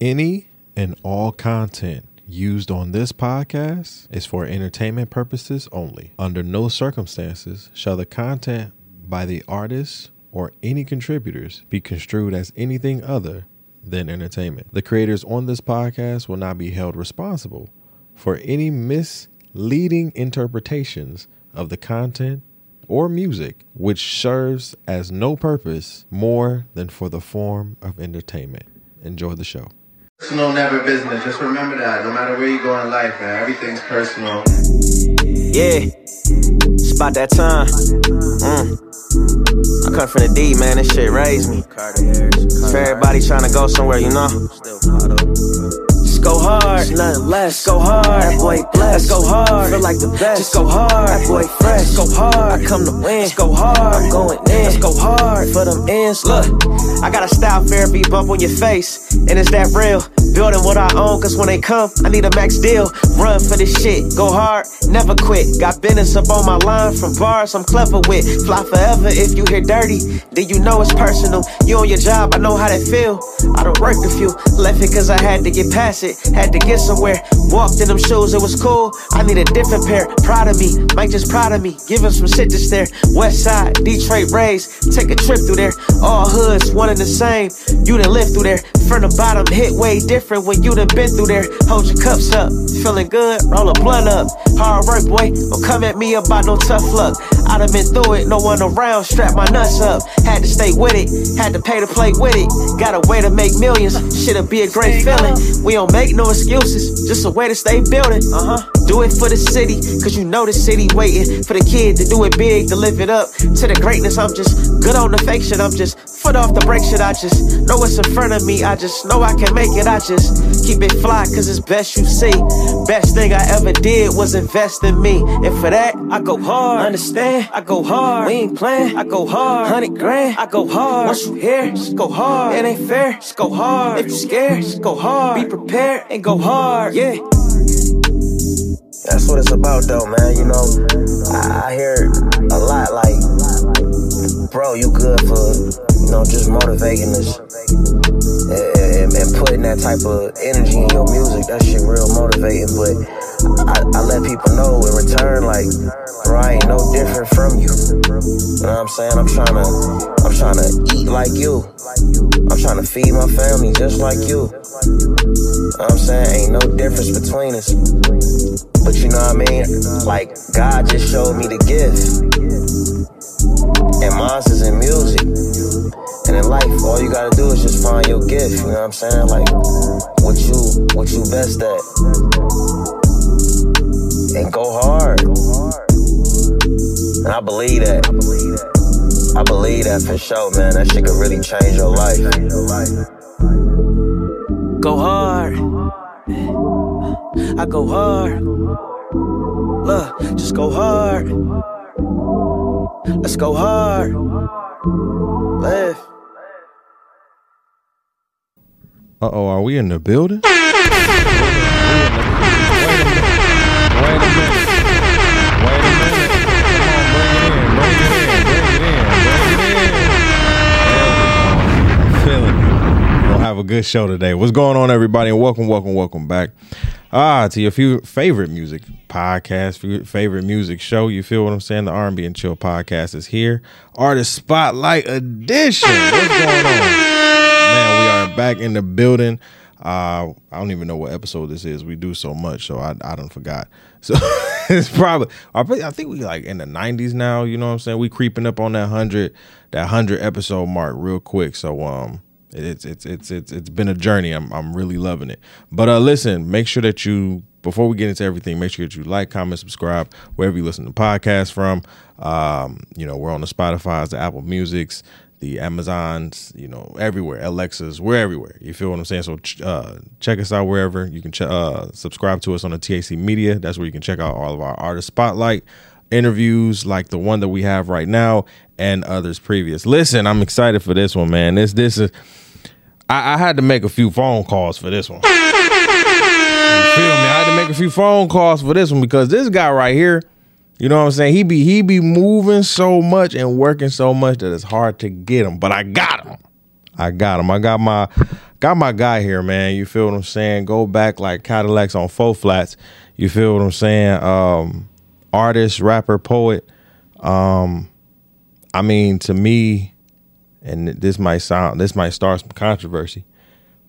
Any and all content used on this podcast is for entertainment purposes only. Under no circumstances shall the content by the artists or any contributors be construed as anything other than entertainment. The creators on this podcast will not be held responsible for any misleading interpretations of the content or music which serves as no purpose more than for the form of entertainment. Enjoy the show. Personal, never business. Just remember that. No matter where you go in life, man, everything's personal. Yeah, it's about that time. Mm. I come from the D, man. This shit raised me. For everybody trying to go somewhere, you know. Go hard, nothing less. Go hard, that boy blessed. Go hard, feel like the best. Just go hard, that boy fresh. Just go hard, I come to win. Just go hard, I'm going in. Let's go hard for them ends. Look, I got a style therapy bump on your face, and it's that real. Building what I own, cause when they come, I need a max deal. Run for this shit, go hard, never quit. Got business up on my line from bars I'm clever with. Fly forever if you hear dirty, then you know it's personal. You on your job, I know how that feel. I don't work a few, left it cause I had to get past it, had to get somewhere. Walked in them shoes, it was cool. I need a different pair, proud of me, Mike just proud of me. Give him some shit to stare. West side, Detroit raised, take a trip through there. All hoods, one and the same. You done lived through there. From the bottom, hit way different when you done been through there. Hold your cups up, feeling good, roll a blunt up. Hard work, boy, don't come at me about no tough luck. I done been through it, no one around, strap my nuts up. Had to stay with it, had to pay to play with it. Got a way to make millions, shit'll be a great feeling. We don't make no excuses, just a way to stay building. Uh huh. Do it for the city, cause you know the city waiting for the kid to do it big, to live it up to the greatness. I'm just good on the fake shit, I'm just foot off the brake shit. I just know what's in front of me, I just know I can make it. I just keep it fly, cause it's best you see. Best thing I ever did was invest in me. And for that, I go hard. Understand? I go hard. We ain't playing. I go hard. Hundred grand. I go hard. Once you here, just go hard. It ain't fair. Just go hard. If you scared, just go hard. Be prepared and go hard. Yeah. That's what it's about, though, man. You know, I, I hear a lot like, bro, you good for, you know, just motivating us and, and, and putting that type of energy in your music. That shit real motivating, but I, I let people know in return, like, bro, I ain't no different from you. You know what I'm saying? I'm trying to, I'm trying to eat like you. I'm trying to feed my family just like you. You know I'm saying? Ain't no difference between us. But you know what I mean? Like, God just showed me the gift. And mine is in music. And in life, all you gotta do is just find your gift. You know what I'm saying? Like, what you, what you best at. And go hard. And I believe that. I believe that for sure, man. That shit could really change your life. Go hard. I go hard. Look, just go hard. Let's go hard. Live. Uh oh, are we in the building? Wait a minute. Wait a minute. Come on, bring it in. Bring it in. Bring it in. Bring it in. There we go. I'm feeling it. We'll have a good show today. What's going on, everybody? And welcome, welcome, welcome back. Ah, to your few favorite music podcast, favorite music show. You feel what I'm saying? The R&B and Chill podcast is here. Artist Spotlight Edition. What's going on? Man, we are back in the building. Uh, I don't even know what episode this is. We do so much, so I I don't forgot. So it's probably I think we like in the 90s now. You know what I'm saying? We creeping up on that hundred that hundred episode mark real quick. So um, it's it's it's it's it's been a journey. I'm I'm really loving it. But uh, listen, make sure that you before we get into everything, make sure that you like, comment, subscribe wherever you listen to podcasts from. Um, you know, we're on the Spotify's, the Apple Musics, the Amazons, you know, everywhere, Alexas, we're everywhere. You feel what I'm saying? So ch- uh, check us out wherever you can. Ch- uh, subscribe to us on the TAC Media. That's where you can check out all of our artist spotlight interviews, like the one that we have right now, and others previous. Listen, I'm excited for this one, man. This this is. I, I had to make a few phone calls for this one. You feel me? I had to make a few phone calls for this one because this guy right here, you know what I'm saying? He be he be moving so much and working so much that it's hard to get him. But I got him. I got him. I got my got my guy here, man. You feel what I'm saying? Go back like Cadillacs on faux flats. You feel what I'm saying? Um, artist, rapper, poet. Um, I mean, to me, and this might sound this might start some controversy,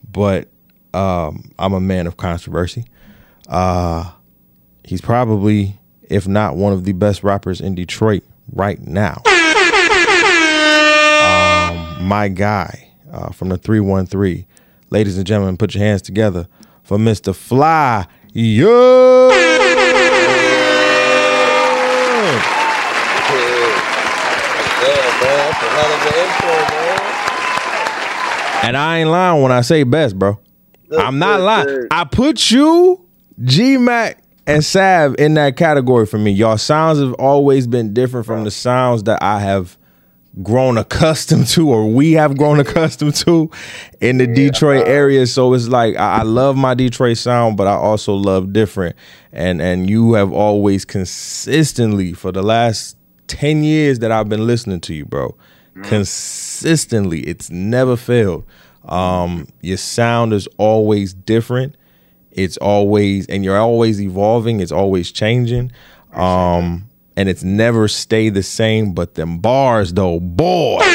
but um, I'm a man of controversy. Uh, he's probably, if not one of the best rappers in Detroit right now. Um, my guy uh, from the 313. Ladies and gentlemen, put your hands together for Mr. Fly. Yo! And I ain't lying when I say best, bro. I'm not lying. I put you, G Mac, and Sav in that category for me. Y'all sounds have always been different from the sounds that I have grown accustomed to, or we have grown accustomed to in the Detroit area. So it's like I, I love my Detroit sound, but I also love different. And and you have always consistently for the last 10 years that I've been listening to you, bro. Consistently. It's never failed. Um, your sound is always different. It's always and you're always evolving, it's always changing. Um, and it's never stay the same, but them bars though, boy. Boy,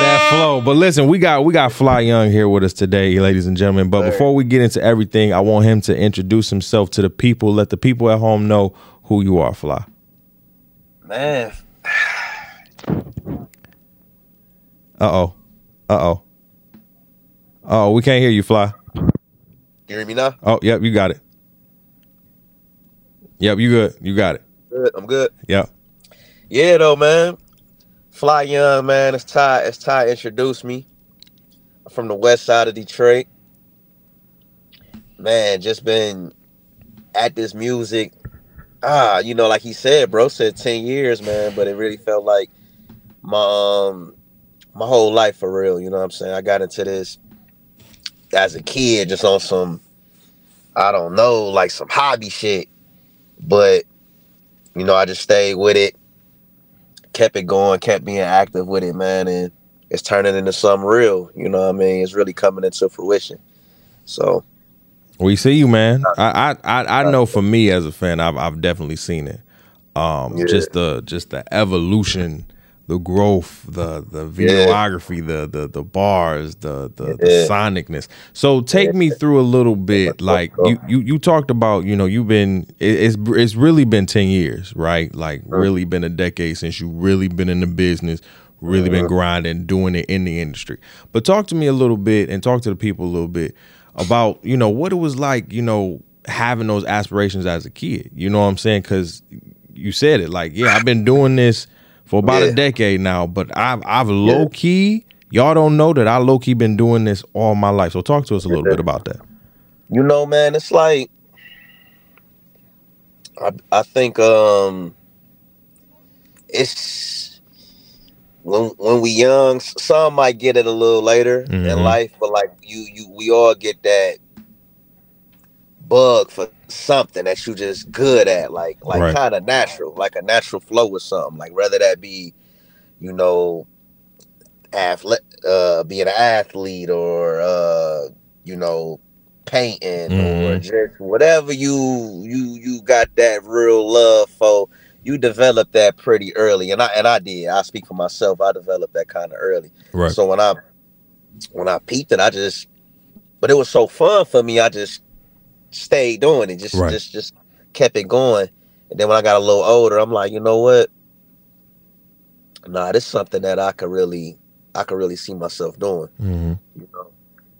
that flow. But listen, we got we got Fly Young here with us today, ladies and gentlemen. But before we get into everything, I want him to introduce himself to the people. Let the people at home know who you are, Fly. Man, Uh oh. Uh oh. Oh, we can't hear you, Fly. you hear me now? Oh, yep, you got it. Yep, you good. You got it. Good. I'm good. Yep. Yeah, though, man. Fly Young, man. It's Ty. It's Ty introduced me. I'm from the west side of Detroit. Man, just been at this music. Ah, you know, like he said, bro said 10 years, man, but it really felt like my um my whole life for real. You know what I'm saying? I got into this as a kid, just on some, I don't know, like some hobby shit. But you know, I just stayed with it, kept it going, kept being active with it, man, and it's turning into something real. You know what I mean? It's really coming into fruition. So We see you, man. I I I, know for me as a fan, I've I've definitely seen it. Um, Yeah. just the just the evolution, the growth, the the videography, the the the bars, the the, the sonicness. So take me through a little bit. Like you you you talked about, you know, you've been it's it's really been ten years, right? Like really been a decade since you really been in the business. Really been grinding, doing it in the industry. But talk to me a little bit and talk to the people a little bit about you know what it was like you know having those aspirations as a kid you know what i'm saying because you said it like yeah i've been doing this for about a decade now but i've i've low key y'all don't know that i low key been doing this all my life. So talk to us a little bit about that. You know, man, it's like I I think um it's when when we young, some might get it a little later Mhm. in life, but like you you we all get that bug for something that you just good at, like like Right. kind of natural, like a natural flow with something, like whether that be, you know, athlete, uh, being an athlete or uh, you know, painting or Mhm. just whatever you you you got that real love for. You developed that pretty early, and I and I did. I speak for myself. I developed that kind of early. right So when I when I peeped it, I just but it was so fun for me, I just stayed doing it. Just Right. just just kept it going. And then when I got a little older, I'm like, you know what? Nah, this is something that I could really I could really see myself doing, hmm you know.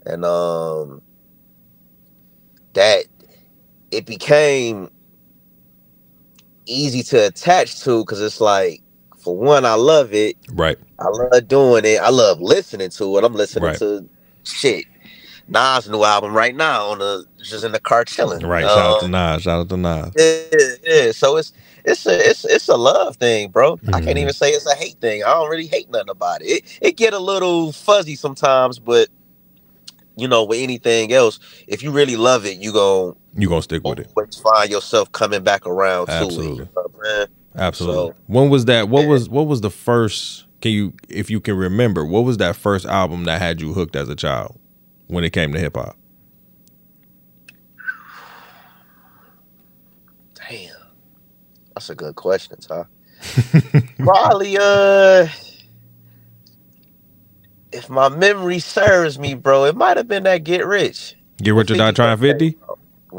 And um that it became easy to attach to because it's like for one, I love it. right I love doing it. I love listening to it. I'm listening Right. to shit. Nas new album right now on the just in the car chilling. right shout out to Um, nas shout out to nas yeah, yeah. So it's it's a it's it's a love thing, bro. I Mhm. can't even say it's a hate thing. I don't really hate nothing about it. It it get a little fuzzy sometimes, but you know, with anything else, if you really love it, you go you gonna stick with it find yourself coming back around to it. Absolutely. You know absolutely So- when was that what Yeah. was what was the first Can you, if you can remember, what was that first album that had you hooked as a child when it came to hip hop? Damn. That's a good question, Ty. Probably uh if my memory serves me, bro, it might have been that Get Rich. Get Rich or Die Trying 50?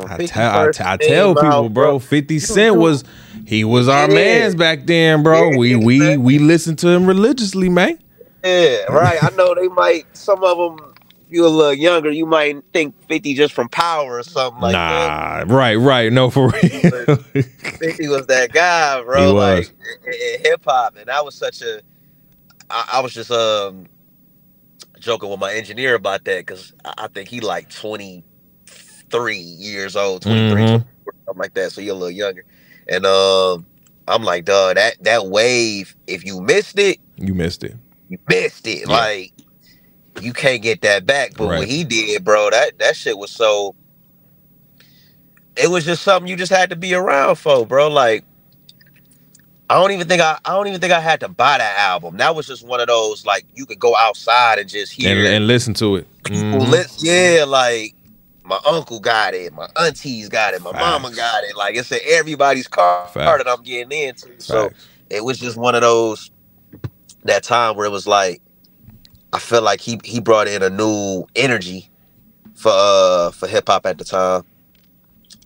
I tell, I, t- I tell people, out, bro. Fifty Cent was he was our Yeah. man's back then, bro. Yeah, we we we listened to him religiously, man. Yeah, right. I know they might some of them you're a little younger, you might think 50 just from power or something like that. nah, right, right. No, for real. 50 was that guy, bro. He was. Like in, hip hop, and I was such a. I, I was just um joking with my engineer about that because I, I think he like 23 years old, 23, Mhm. 24, something like that. So you're a little younger, and um, I'm like, dog, that that wave. If you missed it, you missed it. you missed it. Yeah. Like you can't get that back. But Right. what he did, bro, that that shit was so. It was just something you just had to be around for, bro. Like I don't even think I I don't even think I had to buy that album. That was just one of those like you could go outside and just hear And, and listen to it. Mm-hmm. lis- Yeah, like my uncle got it, my aunties got it, my mama got it. Like it's in everybody's car Facts. that I'm getting into. So Facts. it was just one of those that time where it was like I feel like he he brought in a new energy for uh for hip hop at the time.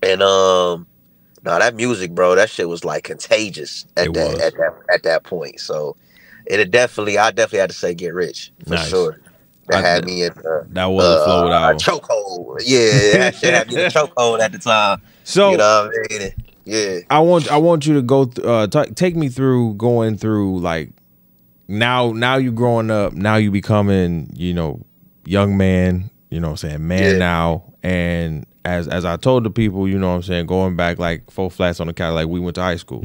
And um no, that music, bro, that shit was like contagious at It that was. at that at that point. So it definitely I definitely had to say get rich for Nice. sure. That I- had me in uh, that was a flow uh, chokehold. Yeah, that shit had me in a chokehold at the time. So you know what I mean? Yeah. I want I want you to go th- uh t- take me through going through like now now you're growing up now you becoming you know young man you know what I'm saying man Yeah. now and as as I told the people you know what I'm saying going back like four flats on the couch like we went to high school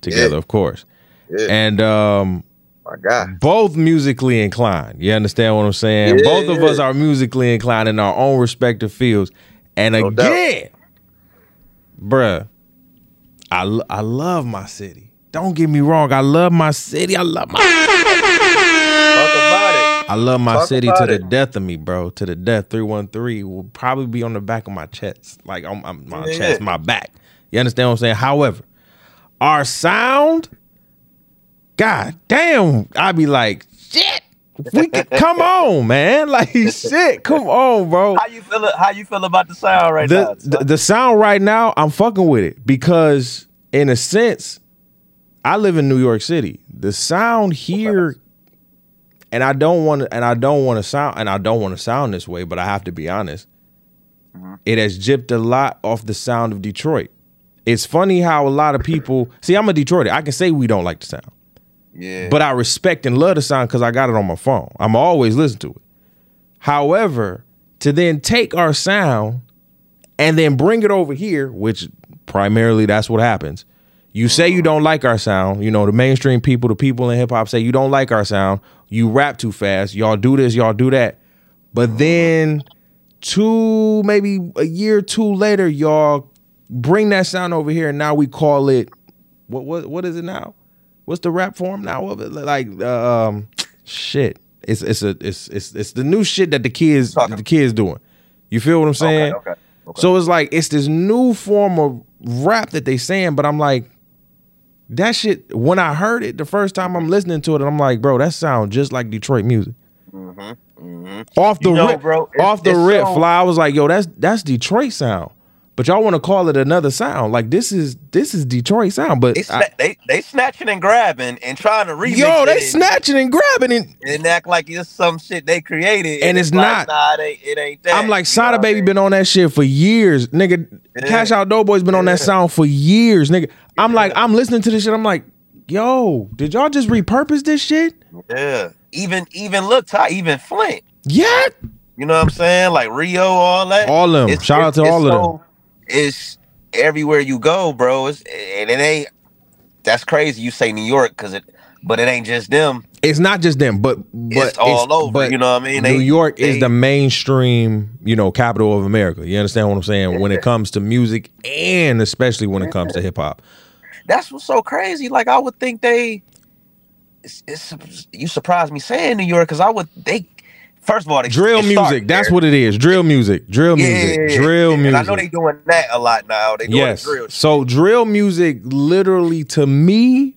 together Yeah. of course Yeah. and um my God. both musically inclined. You understand what I'm saying? Yeah, both of us are musically inclined in our own respective fields. And No doubt. again, bruh, I, I love my city. Don't get me wrong. I love my city. I love my Talk about it. I love my Talk city to the it. death of me, bro. To the death. 313 will probably be on the back of my chest. Like on, on my Yeah. chest, my back. You understand what I'm saying? However, our sound, god damn, I'd be like, shit. We could, come on, man. Like shit. Come on, bro. How you feel? How you feel about the sound right The, now? the the sound right now, I'm fucking with it because in a sense, I live in New York City. The sound here, and I don't want to, and I don't want to sound, and I don't want to sound this way, but I have to be honest. It has gypped a lot off the sound of Detroit. It's funny how a lot of people see. I'm a Detroiter. I can say we don't like the sound, yeah, but I respect and love the sound because I got it on my phone. I'm always listening to it. However, to then take our sound and then bring it over here, which primarily that's what happens. You say you don't like our sound. You know, the mainstream people, the people in hip hop say you don't like our sound. You rap too fast. Y'all do this, y'all do that. But then two, maybe a year or two later, y'all bring that sound over here and now we call it what what what is it now? What's the rap form now of it? Like uh, um shit. It's it's a it's it's it's the new shit that the kids the kids doing. You feel what I'm saying? okay, okay. So it's like it's this new form of rap that they saying, but I'm like, that shit. When I heard it the first time, I'm listening to it, and I'm like, bro, that sounds just like Detroit music. Mm-hmm, mm-hmm. Off the You know, rip, bro, off the it's rip, so- fly. I was like, yo, that's that's Detroit sound. But y'all want to call it another sound? Like this is this is Detroit sound. But They, I- they they snatching and grabbing and trying to remix yo, they it snatching and grabbing it. and act like it's some shit they created, And it's like, not. Nah, it ain't, it ain't that. I'm like, You Sada know what I Baby mean? been on that shit for years, nigga. Yeah. Cash Out Doughboy's been on that Yeah. sound for years, nigga. I'm like, I'm listening to this shit. I'm like, yo, did y'all just repurpose this shit? Yeah, even even look, Ty, even Flint. Yeah, You know what I'm saying? Like Rio, all that. all of them. Shout out to all of them. It's everywhere you go, bro. It's, and it ain't. That's crazy. You say New York because it, but it ain't just them. It's not just them, but but It's all over, But you know what I mean? New They- York is the mainstream, you know, capital of America. You understand what I'm saying? When it comes to music, and especially when it comes to hip hop. That's what's so crazy. Like I would think they it's, it's you surprised me saying New York because I would they first of all they drill it music. That's what it is. Drill music. Drill music. Yeah, Drill and music. I know they doing that a lot now. They doing yes. drill. shit. So drill music, literally to me,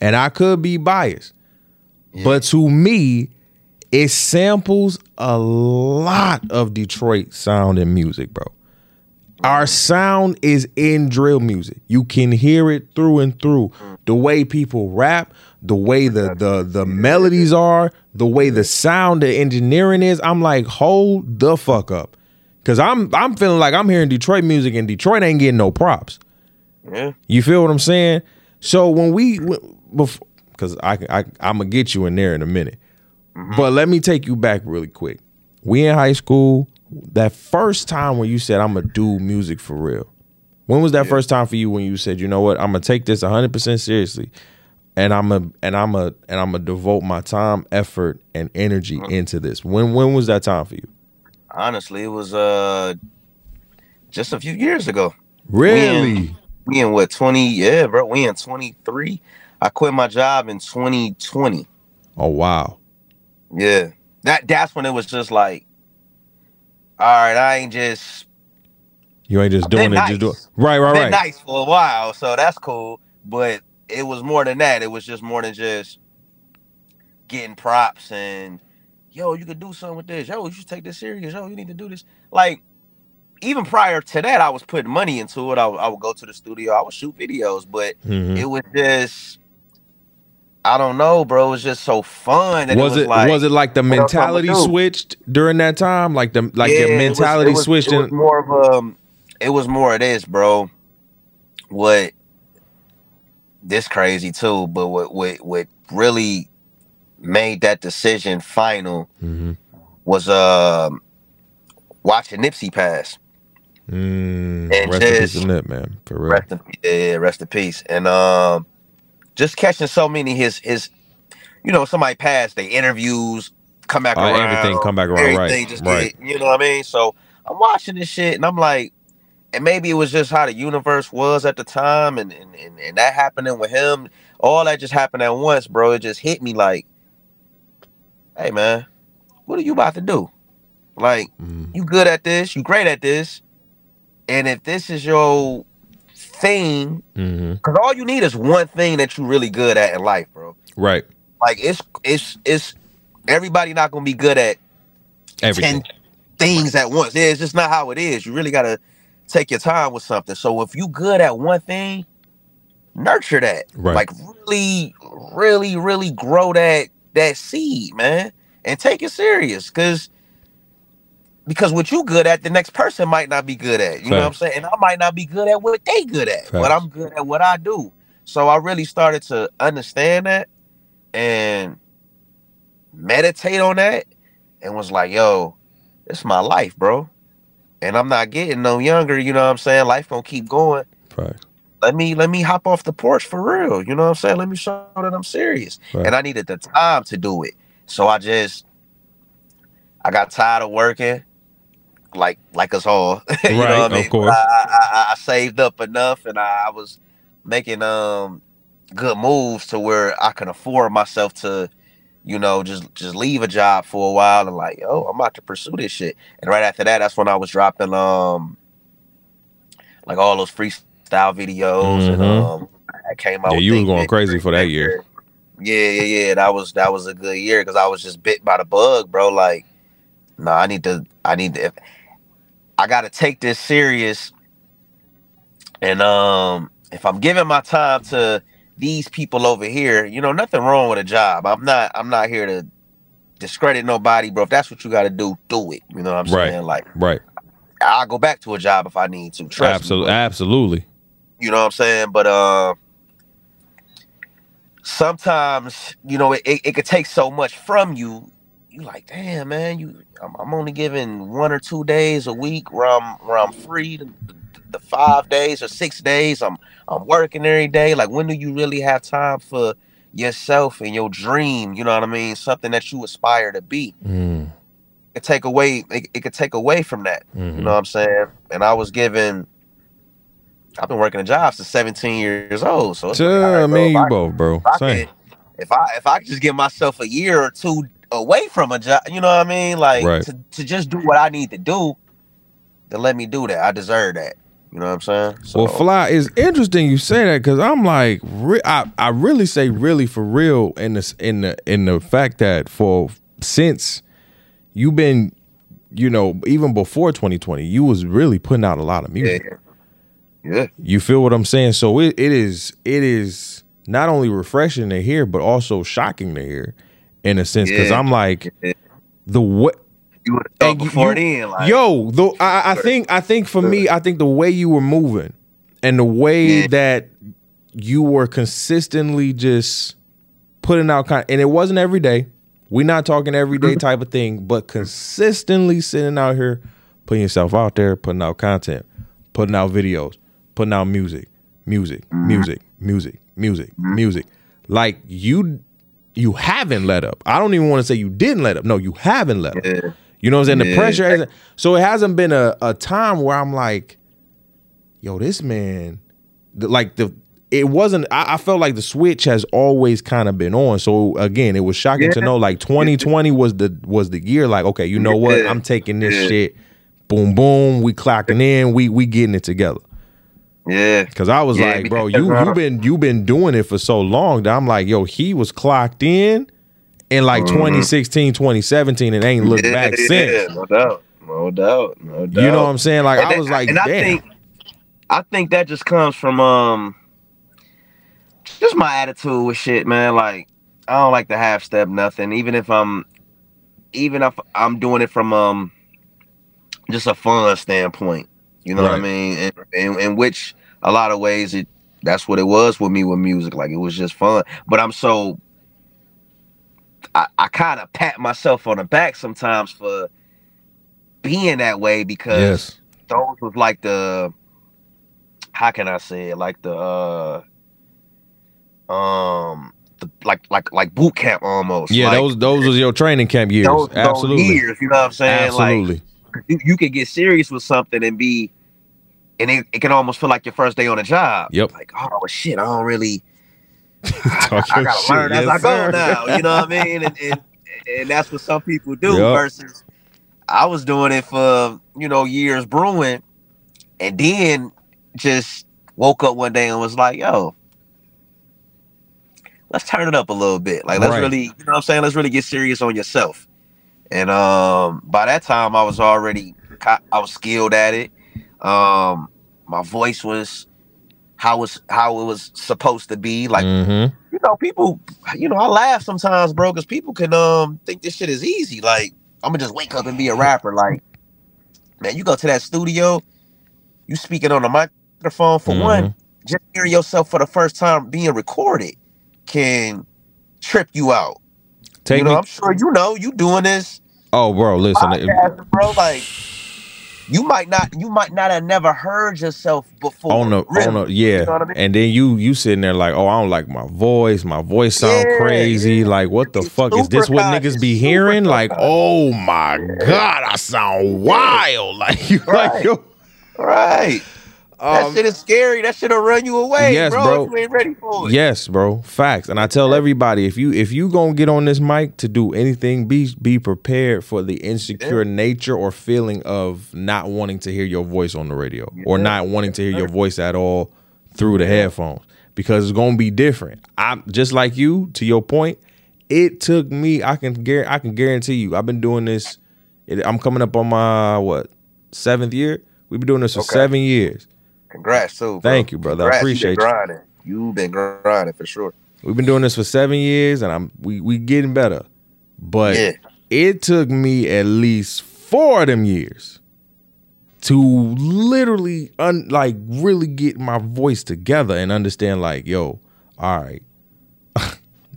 and I could be biased, but to me, it samples a lot of Detroit sound and music, bro. Our sound is in drill music. You can hear it through and through. The way people rap, the way the the the melodies are, the way the sound, the engineering is. I'm like, hold the fuck up. Cause I'm I'm feeling like I'm hearing Detroit music and Detroit ain't getting no props. Yeah. You feel what I'm saying? So when we before, because I, I I'm gonna get you in there in a minute, mm-hmm. but let me take you back really quick. We in high school. That first time when you said I'm gonna do music for real. When was that first time for you when you said, you know what, I'm gonna take this 100 percent seriously, and I'm a and I'm a and I'm gonna devote my time, effort, and energy into this. When when was that time for you? Honestly, it was uh just a few years ago. Really? We in what twenty? Yeah, bro. We in twenty three. I quit my job in twenty twenty. Oh wow. Yeah, that that's when it was just like, all right, I ain't just You ain't just I've doing it, just do it. nice. Right, right, been right. nice for a while, so that's cool. But it was more than that. It was just more than just getting props and yo, you could do something with this. Yo, you should take this serious. Yo, you need to do this. Like even prior to that, I was putting money into it. I, would- I would go to the studio. I would shoot videos, but Mhm. it was just I don't know, bro. It was just so fun. was it was it like was it like the what else I'ma mentality switched during that time? Like the like Yeah, your it was- mentality it was, switched It was more of um, it was more of this, bro. What this crazy too, but what what what really made that decision final Mhm. was um watching Nipsey pass. Mm, And rest in peace Nip, man. For real. Rest in yeah, rest in peace. And um, just catching so many his his, you know, somebody passed, they interviews come back Uh, around, everything come back around, right, everything just right. get- you know what I mean. So I'm watching this shit, and I'm like, and maybe it was just how the universe was at the time, and and, and, and that happening with him, all that just happened at once, bro. It just hit me like, hey man, what are you about to do? Like, Mm, you good at this, you great at this, and if this is your thing, mm-hmm. because all you need is one thing that you're really good at in life, bro. Right. Like it's it's it's everybody not gonna be good at Everything. ten things at once. Yeah, it's just not how it is. You really gotta take your time with something. So if you good at one thing, nurture that. Right. Like really, really, really grow that that seed, man, and take it serious. Cause because what you good at, the next person might not be good at. You know what I'm saying? And I might not be good at what they good at, but I'm good at what I do. So I really started to understand that and meditate on that and was like, yo, this is my life, bro. And I'm not getting no younger, you know what I'm saying? Life gonna keep going. Right. Let me let me hop off the porch for real. You know what I'm saying? Let me show that I'm serious. Right. And I needed the time to do it. So I just I got tired of working like like us all. you know what I of mean? course. I, I, I- saved up enough and I, I was making um good moves to where I can afford myself to, you know, just just leave a job for a while and like, yo, I'm about to pursue this shit. And right after that, that's when I was dropping um like all those freestyle videos and Mhm. um I came out. Yeah, you Think going crazy for that year. Yeah, yeah, yeah. That was that was a good year because I was just bit by the bug, bro. Like, no, I need to, I need to, I got to take this serious. And um, if I'm giving my time to these people over here, you know, nothing wrong with a job. I'm not, I'm not here to discredit nobody, bro. If that's what you got to do, do it. You know what I'm Right. saying? Like, Right. I'll go back to a job if I need to. Trust me, Absolutely. bro. Absolutely. You know what I'm saying? But um sometimes, you know, it, it, it could take so much from you. You like, damn, man, you I'm, I'm only giving one or two days a week where I'm where I'm free. The, the, five days or six days, I'm I'm working every day. Like, when do you really have time for yourself and your dream? You know what I mean? Something that you aspire to be. Mm, It take away. It, it could take away from that. You mhm. know what I'm saying? And I was given. I've been working a job since 17 years old, so it's like, Yeah, right, bro, me and you both, bro. if I Same. can- if I if I could just give myself a year or two away from a job, you know what I mean? Like Right. to, to just do what I need to do, to let me do that. I deserve that. You know what I'm saying? So, Well, Fly, it's interesting you say that because I'm like, re- I, I really say really for real in this in the in the fact that for since you've been, you know, even before 2020, you was really putting out a lot of yeah, music. yeah, You feel what I'm saying? So it, it is it is not only refreshing to hear, but also shocking to hear, in a sense, because Yeah. I'm like the what you would have before you- then, like yo, though I, I think I think for me, I think the way you were moving and the way Yeah. that you were consistently just putting out kind, and it wasn't every day. We're not talking everyday mm-hmm. type of thing, but consistently sitting out here, putting yourself out there, putting out content, putting out videos, putting out music, music, mm-hmm. music, music, music, music. Like you, you haven't let up. I don't even want to say you didn't let up. No, you haven't let up. Yeah. You know what I'm saying? The Yeah. pressure hasn't. So it hasn't been a, a time where I'm like, yo, this man, the, like the. It wasn't. I, I felt like the switch has always kind of been on. So again, it was shocking to know like 2020 was the was the year. Like, okay, you know what? Yeah. I'm taking this Yeah. shit. Boom, boom. We clocking in. We we getting it together. Yeah, Cause I was Yeah, like, bro, you you been you been doing it for so long that I'm like, yo, he was clocked in in like 2016, 2017, and ain't looked Mm-hmm. yeah, back yeah, since. no doubt, no doubt, no doubt. You know what I'm saying? Like And I that- was like, and damn. I think, I think that just comes from um, just my attitude with shit, man. Like I don't like to half step nothing, even if I'm, even if I'm doing it from um, just a fun standpoint. You know what I mean? And, in, in which a lot of ways it that's what it was with me with music. Like it was just fun. But I'm so I, I kind of pat myself on the back sometimes for being that way because yes. those was like the how can I say it? Like the uh um the like like like boot camp almost. Yeah, like, those those was your training camp years. those, those Absolutely. years, you know what I'm saying? Absolutely. Like you, you can get serious with something and be and it, it can almost feel like your first day on a job. Yep. Like, oh shit, I don't really Talk I your gotta shit. learn as I go now. You know what I mean? And, and and that's what some people do. Yup. Versus, I was doing it for you know years brewing, and then just woke up one day and was like, "Yo, let's turn it up a little bit. Like, let's Right. really, you know what I'm saying? Let's really get serious on yourself." And um, by that time, I was already, I was skilled at it. Um, my voice was how was how it was supposed to be. Like Mhm. you know, people, you know, I laugh sometimes, bro, because people can um think this shit is easy. Like, I'm gonna just wake up and be a rapper. Like, man, you go to that studio, you speaking on a microphone for Mhm. one, just hearing yourself for the first time being recorded can trip you out. Take you know, me. I'm sure you know you doing this Oh, bro, listen. it- podcast, bro. Like, you might not, you might not have never heard yourself before. on the really. on the yeah, You know I mean? and then you you sitting there like, oh, I don't like my voice. My voice sound Yeah, crazy. yeah. Like, what the It's fuck is this? What niggas be hearing? Like, oh my god, I sound wild. Like you like Right. yo. right. That Um, shit is scary. That shit'll run you away, Yes, bro, bro. If you ain't ready for it. Yes, bro. Facts. And I tell everybody if you if you gonna get on this mic to do anything, be be prepared for the insecure nature or feeling of not wanting to hear your voice on the radio or not wanting to hear your voice at all through the headphones because it's gonna be different. I'm just like you. To your point, it took me. I can guar- I can guarantee you. I've been doing this. It, I'm coming up on my what seventh year. We've been doing this for Okay. seven years. Congrats, too. Bro. Thank you, brother. I appreciate you. grinding. You've been grinding for sure. We've been doing this for seven years, and I'm we we getting better. But Yeah. it took me at least four of them years to literally un, like really get my voice together and understand like, yo, all right,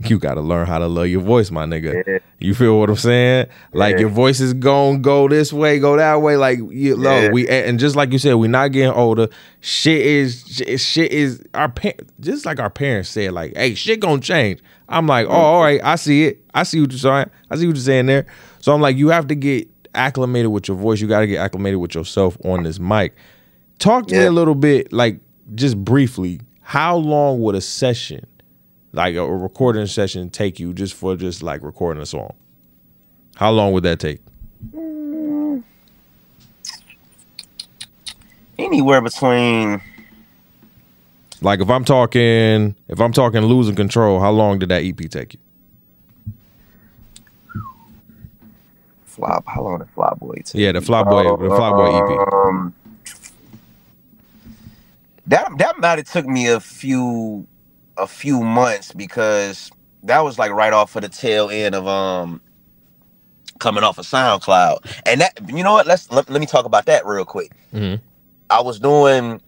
you got to learn how to love your voice, my nigga. Yeah. You feel what I'm saying? Like Yeah. your voice is going go this way, go that way. Like you know, Yeah. we and just like you said, we're not getting older. Shit is shit- is our pa- just like our parents said, like, hey, shit gonna change. I'm like, oh, all right, I see it. I see what you're saying. I see what you're saying there. So I'm like, you have to get acclimated with your voice. You got to get acclimated with yourself on this mic. Talk to me a little bit, like just briefly. How long would a session like a recording session take you just for just like recording a song? How long would that take? Anywhere between Like if I'm talking if I'm talking losing control, how long did that EP take you? Fly. How long did Flyboy take? Yeah, the Flyboy the Flyboy E EP. Um, that that might have took me a few a few months because that was like right off of the tail end of um coming off of SoundCloud. And that you know what? Let's let, let me talk about that real quick. Mhm. I was doing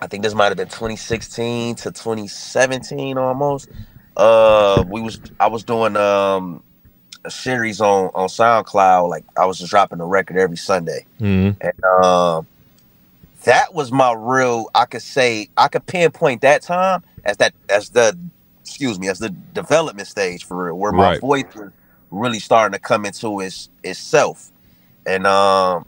I think this might have been 2016 to 2017 almost. Uh we was I was doing um a series on on SoundCloud like I was just dropping a record every Sunday. Mhm. And um that was my real I could say I could pinpoint that time as that as the excuse me as the development stage for real where my Right. voice was really starting to come into its itself. And um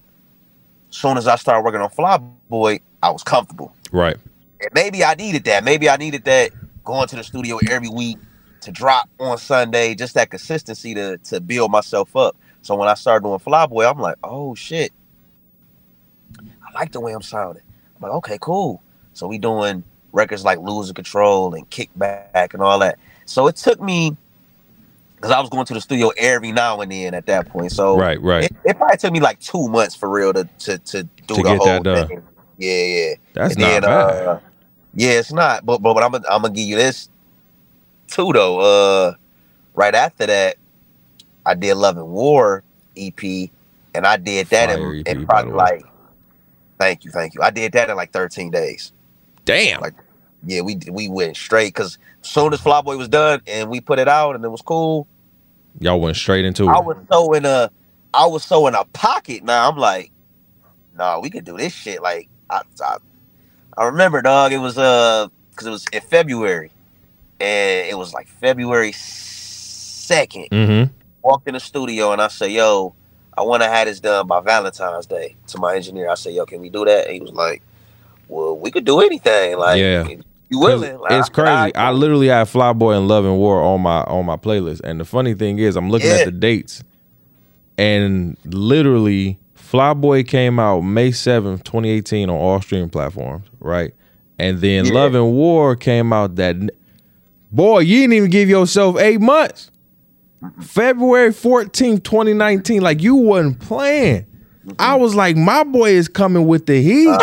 soon as I started working on Flyboy, I was comfortable. Right. And maybe I needed that. Maybe I needed that going to the studio every week to drop on Sunday, just that consistency to to build myself up. So when I started doing Flyboy, I'm like, oh shit. Like the way I'm sounding. I'm like, okay, cool. So we doing records like Losing Control and Kickback and all that. So it took me because I was going to the studio every now and then at that point. So Right, right. it, it probably took me like two months for real to to to do To the get whole that thing. Yeah, yeah. That's And not then, bad. uh, yeah, it's not. But but, but I'm gonna I'm gonna give you this too though. Uh, right after that, I did Love and War EP, and I did that Fire in, EP, in probably like. Thank you, thank you. I did that in like 13 days. Damn. like- Yeah, we we went straight because soon as Flyboy was done and we put it out and it was cool, Y'all went straight into it. I was so in a I was so in a pocket now. I'm like, nah, we could do this shit. Like I I, I remember, dog, it was uh because it was in February. And it was like February second. mm-hmm. Walked in the studio and I said, Yo, I want to have this done by Valentine's Day to my engineer. I said, Yo, can we do that? And he was like, Well, we could do anything. Like Yeah. you willing. Like, it's I crazy. "All I right." literally have Flyboy and Love and War on my on my playlist. And the funny thing is, I'm looking Yeah. at the dates, and literally, Flyboy came out May 7th, 2018 on all streaming platforms, right? And then Yeah. Love and War came out that boy, you didn't even give yourself eight months. February 14th, 2019. Like you wasn't playing. I was like, my boy is coming with the heat. Uh,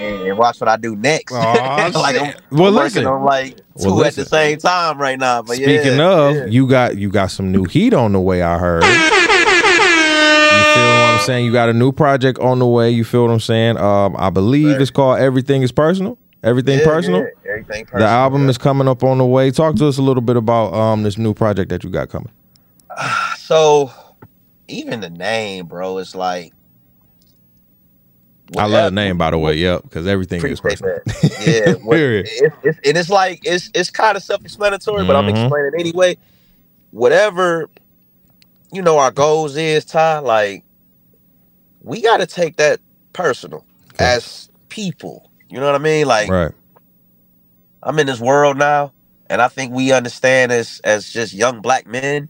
and, and- and watch what I do next. Like I'm. Well, I'm listen. on like two Well, at the same time right now. But Speaking yeah, of, yeah. you got you got some new heat on the way. I heard. You feel what I'm saying? You got a new project on the way. You feel what I'm saying? Um, I believe Right. it's called Everything Is Personal. Everything Yeah, Personal. yeah, everything personal. The album yeah. is coming up on the way. Talk to us a little bit about um this new project that you got coming. so even the name, bro, it's like I love the name, by the way. Yep, because everything is personal. that. Yeah, what- Period. it's, it's, and it's like it's it's kind of self-explanatory, but I'm Mhm. explaining anyway. Whatever you know, our goals is Ty. Like we got to take that personal Okay. as people. You know what I mean? Like Right. I'm in this world now, and I think we understand as as just young black men,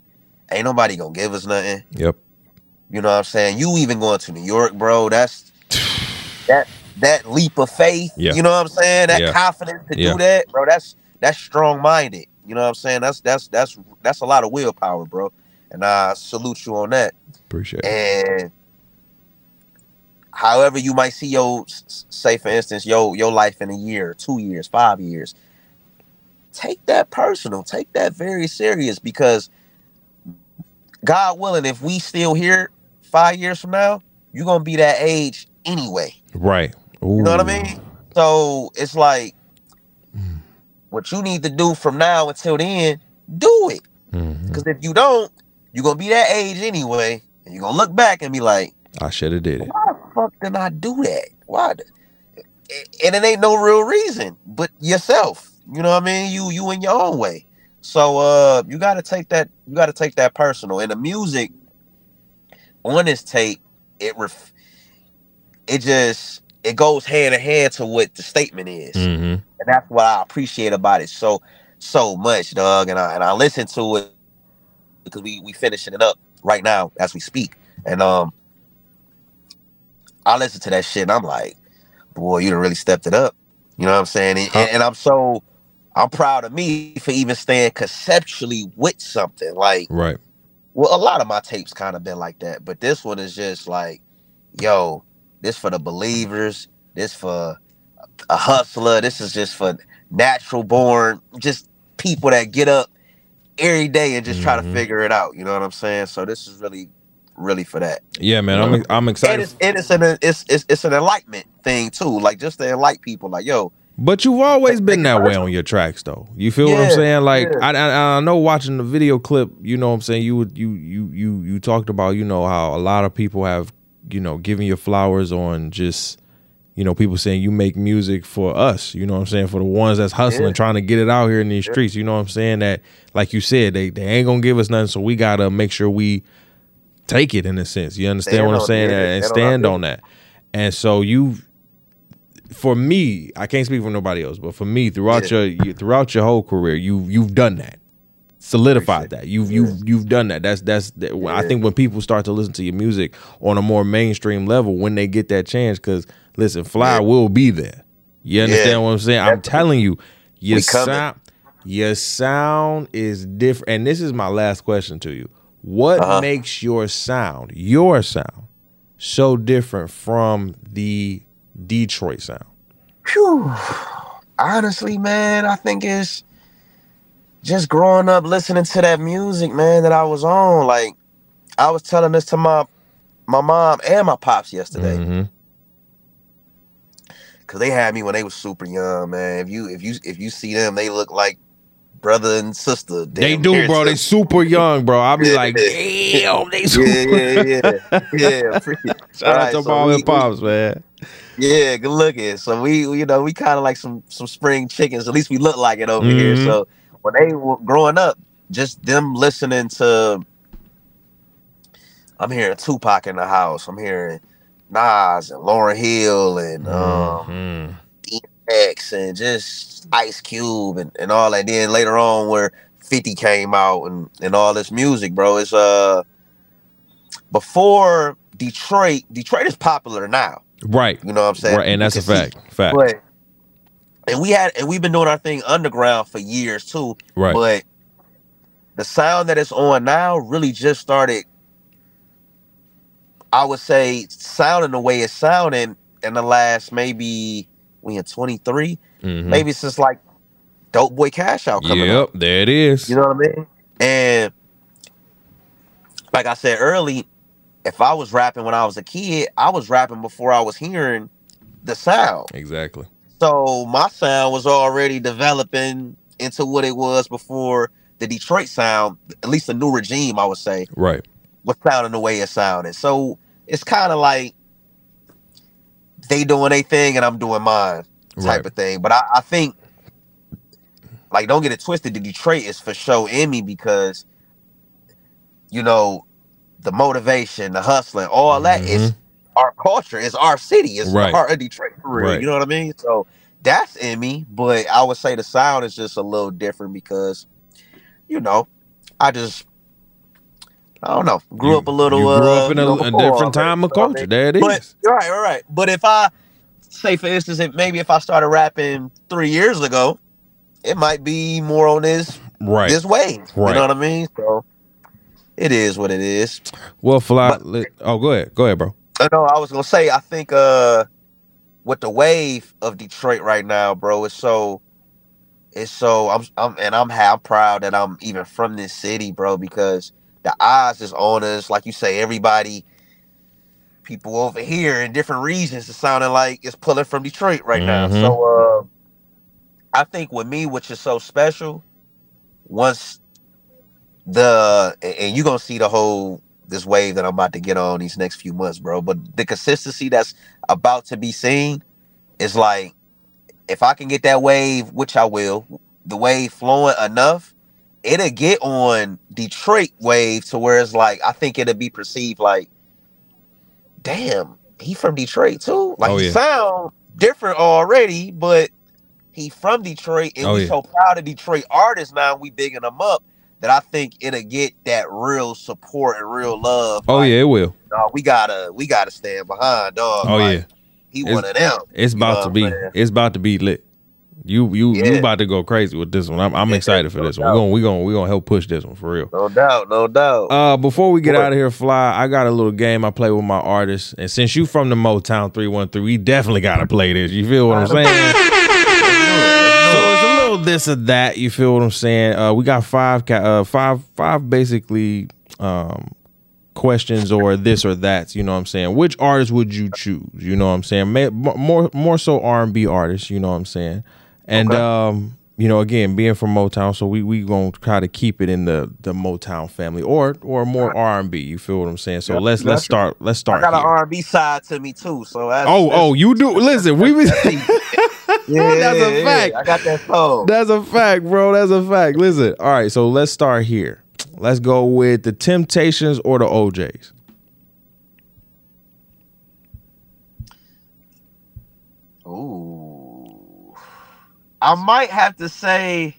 ain't nobody gonna give us nothing. Yep. You know what I'm saying? You even going to New York, bro? That's that that leap of faith. Yeah. You know what I'm saying? That Yeah. confidence to Yeah. do that, bro. That's that's strong minded. You know what I'm saying? That's that's that's that's a lot of willpower, bro. And I salute you on that. Appreciate it. And however you might see your say for instance your your life in a year two years five years. Take that personal. Take that very serious because god willing if we still here five years from now you're gonna be that age anyway. Right. you know what i mean? So it's like what you need to do from now until then do it. Mm-hmm. Because if you don't you're gonna be that age anyway and you're gonna look back and be like I should have did it. Fuck did I do that? Why? And it ain't no real reason, but yourself. You know what I mean? You you in your own way. So uh, you got to take that. You got to take that personal. And the music on this tape, it ref, it just it goes hand in hand to what the statement is. hmm and that's what I appreciate about it so so much, dog. And I and I listen to it because we we finishing it up right now as we speak, and um, I listen to that shit and I'm like, boy, you done really stepped it up. You know what I'm saying? And, and, and I'm so I'm proud of me for even staying conceptually with something like Right. well, a lot of my tapes kind of been like that, but this one is just like, yo, this for the believers, this for a hustler, this is just for natural born, just people that get up every day and just try to Mhm. figure it out. You know what I'm saying? So this is really, really for that. Yeah, man. I'm I'm And excited. it's and it's an it's it's, it's an enlightenment thing too, like just to enlighten people. Like, yo, But you've always been that way on your tracks, though. You feel what I'm saying? Like yeah. I, I I know watching the video clip, you know what I'm saying. You would you you you you talked about you know how a lot of people have you know given you flowers on just you know people saying you make music for us. You know what I'm saying for the ones that's hustling, Yeah. trying to get it out here in these streets. You know what I'm saying that like you said they they ain't gonna give us nothing, so we gotta make sure we take it in a sense. You understand Stand what I'm saying it, and stand on our stand on that. And so you for me, I can't speak for nobody else, but for me, throughout Yeah. your you, throughout your whole career, you you've done that, solidified that. You've you've you've done that. That's that's. That, I think when people start to listen to your music on a more mainstream level, when they get that chance, because listen, Fly Yeah. will be there. You understand Yeah. what I'm saying? I'm telling you, your sound, your sound is different. And this is my last question to you: What Uh-huh. makes your sound, your sound, so different from the Detroit sound? Phew. Honestly, man, I think it's just growing up listening to that music, man, that I was on. Like, I was telling this to my my mom and my pops yesterday Mhm. because they had me when they was super young, man. If you if you if you see them, they look like brother and sister. They do, bro. They super young, bro. I'll be Yeah. like, damn, they super. yeah, yeah, yeah, yeah. Shout Right, out to so mom we- and pops, man. Yeah, good looking. So we, you know, we kind of like some some spring chickens. At least we look like it over here. Mhm. So when they were growing up, just them listening to, I'm hearing Tupac in the house. I'm hearing Nas and Lauryn Hill and um, Mhm. X and just Ice Cube and, and all that. Then later on, where 50 came out and, and all this music, bro. It's uh before Detroit. Detroit is popular now. Right, You know what I'm saying? right, and that's a can see- fact. Fact. But and we had and we've been doing our thing underground for years too. Right. But the sound that it's on now really just started. I would say sounding the way it's sounding in the last maybe we in 23, Mhm. maybe since like Dope Boy Cash Out coming Yep, up. there it is. You know what I mean? And like I said early, if I was rapping when I was a kid, I was rapping before I was hearing the sound. exactly. So my sound was already developing into what it was before the Detroit sound, at least the new regime, I would say, Right. was sounding the way it sounded. So it's kind of like they doing their thing and I'm doing mine type Right. of thing. But I, I think, like, don't get it twisted. The Detroit is for show in me because, you know, the motivation, the hustling, all that is our culture. It's our city. It's Mm-hmm. Right. of Detroit for real. Right. You know what I mean? So that's in me. But I would say the sound is just a little different because, you know, I just. I don't know. Grew You- up a little. You grew uh, up in a, you know, a different time of what I culture. mean? There it is. But right, right, right. But if I say, for instance, if maybe if I started rapping three years ago, it might be more on this right. this way. Right. You know what I mean? So it is what it is. well, fly. But- let- oh, go ahead. Go ahead, bro. I know I was gonna say I think uh with the wave of Detroit right now, bro, it's so it's so I'm I'm and I'm ha- I'm proud that I'm even from this city, bro, because the eyes is on us. Like you say, everybody people over here in different regions is sounding like it's pulling from Detroit right now. Mhm. So uh I think with me, which is so special, once the and- and you're gonna see the whole this wave that I'm about to get on these next few months, bro. But the consistency that's about to be seen is like if I can get that wave, which I will, the wave flowing enough, it'll get on Detroit wave to where it's like I think it'll be perceived like, damn, he from Detroit too. Like Oh, he yeah. sound different already, but he from Detroit, and Oh, we yeah. so proud of Detroit artists now. We bigging them up that I think it'll get that real support and real love. Oh Like, yeah, it will. dawg, we gotta we gotta stand behind, dog. Oh Like, yeah. he It's- one of them. It's know about to be. saying? It's about to be lit. You you you about to go crazy with this one. I'm, I'm Yeah, excited for no this one. We're gonna we gonna we gonna help push this one for real. No doubt, no doubt. Uh, before we get out of here, fly. I got a little game I play with my artists, and since you from the Motown three one three, we definitely gotta play this. You feel what I'm saying? So it's a little this or that. You feel what I'm saying? Uh, we got five, ca- uh, five, five basically um, questions or this or that. You know what I'm saying? Which artist would you choose? You know what I'm saying? May, more, more so R&B artists. You know what I'm saying? And um, you know, again, being from Motown, so we we gonna try to keep it in the the Motown family or or more R&B. You feel what I'm saying? So Yeah, let's let's start. Let's start. I got an. R&B side to me too, so that's, Oh, that's, oh, you do. Listen, we be. yeah, that's a fact. I got that soul. That's a fact, bro. That's a fact. Listen, all right. So let's start here. Let's go with the Temptations or the O'Jays. I might have to say,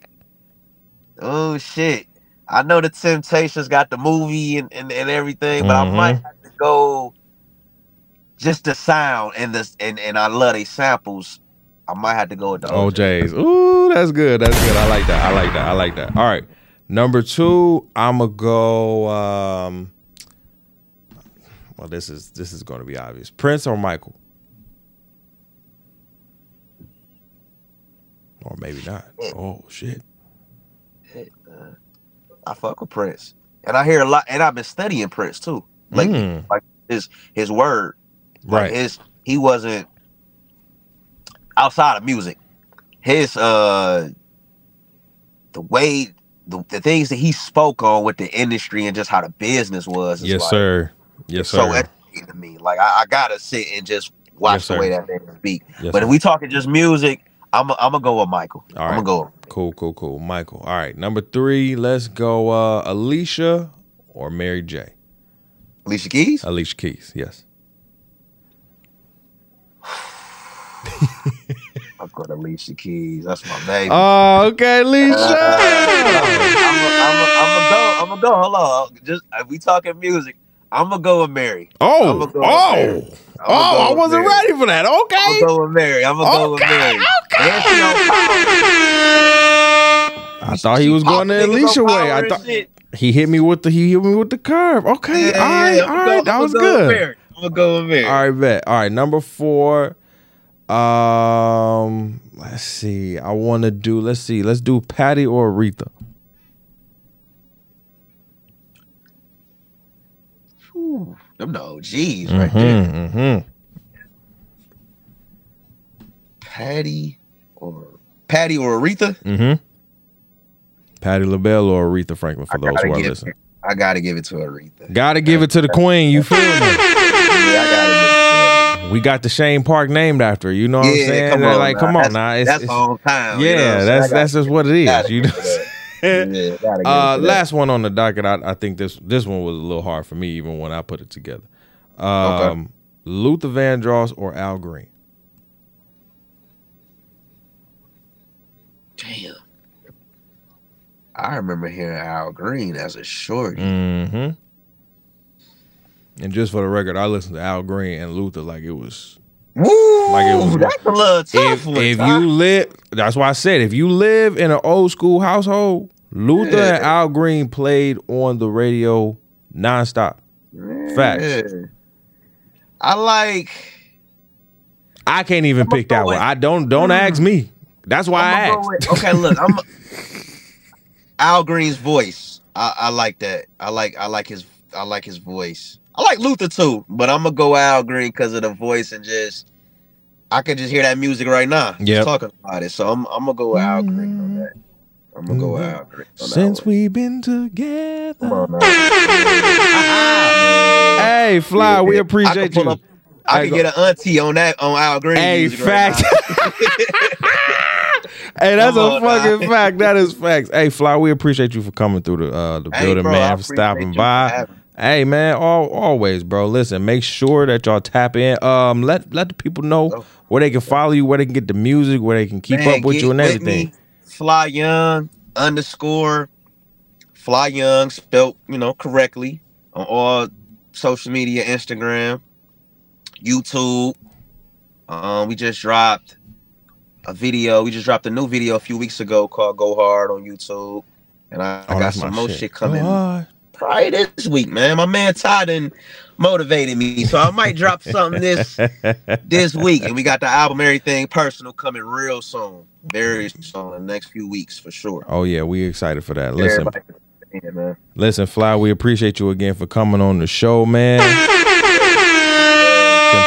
oh shit. I know the Temptations got the movie and, and, and everything, but Mhm. I might have to go just the sound and the and, and I love they samples. I might have to go with the OJ. O'Jays. Ooh, that's good. That's good. I like that. I like that. I like that. All right. Number two, I'ma go. Um, well, this is this is going to be obvious. Prince or Michael, or maybe not. Oh shit. I fuck with Prince. And I hear a lot and I've been studying Prince too. Like Mm, like his his word. Like right. his he wasn't outside of music. His uh the way the, the things that he spoke on with the industry and just how the business was is Yes, like, sir. Yes, sir. so sir. to me. Like I, I gotta sit and just watch Yes, the way that man speak. Yes, but sir. if we talking just music, I'm i I'm gonna go with Michael. All right. I'm gonna go. Cool, cool, cool. Michael. All right. Number three, let's go uh Alicia or Mary J. Alicia Keys. Alicia Keys, yes. I'm going to Alicia Keys. That's my baby. Oh, okay, Alicia. I'm gonna go. I'm gonna go. Hold on. Just we talking music, I'm gonna go with Mary. oh, go with oh, Mary. Oh, I wasn't Mary. ready for that. Okay, I'm gonna go with Mary. I'm gonna go with Okay, Mary. And she on power. I thought he was going the Alicia way. I thought he hit me with the he hit me with the curve. Okay, Yeah, all right, yeah, all go- that was good. I'm gonna go with Mary. All right, bet. All right, number four. Um, let's see. I want to do. Let's see. Let's do Patty or Aretha. Them the OGs right there. Mm-hmm, mm-hmm. Patty or Patty or Aretha. Mm-hmm. Patty LaBelle or Aretha Franklin for I those who are listening. I gotta give it to Aretha. Gotta give it to the queen. You feel me? Yeah, I gotta give it to her. We got the Chene Park named after her. You know what I'm saying? come on, like, now. come on That's- now. It's, that's it's- hometown. you yeah, know what that's that's just what it is. You know. It to that. Yeah, gotta give it Uh, last one on the docket. I, I think this this one was a little hard for me, even when I put it together. Um, Luther Vandross or Al Green. Damn. I remember hearing Al Green as a shorty. Mm-hmm. And just for the record, I listened to Al Green and Luther like it was Woo! Like it was- that's a little tough if if you live that's why I said if you live in an old school household, Luther Yeah. and Al Green played on the radio nonstop. facts. Yeah. I like. I can't even I'ma pick that one. with- I don't don't mm-hmm. ask me. That's why I I'ma asked. with- okay, look, I'm Al Green's voice. I, I like that. I like I like his I like his voice. I like Luther too, but I'm gonna go Al Green because of the voice and just I can just hear that music right now. Yeah, talking about it. So I'm I'm gonna go with Al Green on that. I'm gonna go with Al Green. On Since one. we've been together. Come on. Hey, Fly, we Yeah, I appreciate could you. up- I Hey, can go- get an auntie on that on Al Green. Hey, music right fact. now. Hey, that's Come a on, now. fucking fact. That is facts. Hey, Fly, we appreciate you for coming through the uh, the Hey, building, bro, I man, for stopping you for by. Hey man, all, always, bro. Listen, make sure that y'all tap in. Um, let let the people know Oh. where they can follow you, where they can get the music, where they can keep Man, up with you and with everything. me, Fly Young underscore Fly Young spelt you know correctly on all social media, Instagram, YouTube. Um, we just dropped a video. We just dropped a new video a few weeks ago called "Go Hard" on YouTube, and I, I Oh, got some more shit. shit, coming probably this week, man. My man Todd and motivated me, so I might drop something this this week, and we got the album "Everything Personal" coming real soon, very soon, in the next few weeks for sure. oh yeah, we excited for that. Listen, yeah, man. listen, Fly. We appreciate you again for coming on the show, man.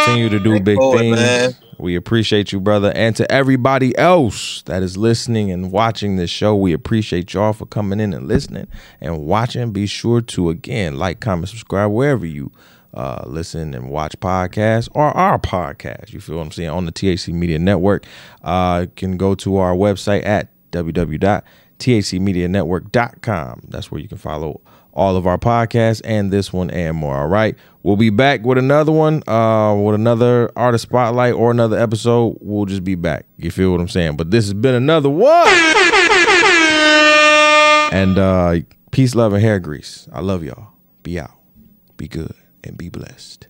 Continue to do Thank big things. man. We appreciate you, brother, and to everybody else that is listening and watching this show. We appreciate y'all for coming in and listening and watching. Be sure to again like, comment, subscribe wherever you uh, listen and watch podcasts or our podcast. You feel what I'm saying on the THC Media Network. Uh, you can go to our website at www.thcmedianetwork.com. That's where you can follow all of our podcasts and this one and more. All right. We'll be back with another one, uh, with another artist spotlight or another episode. We'll just be back. You feel what I'm saying? But this has been another one. And uh peace, love, and hair grease. I love y'all. Be out. Be good and be blessed.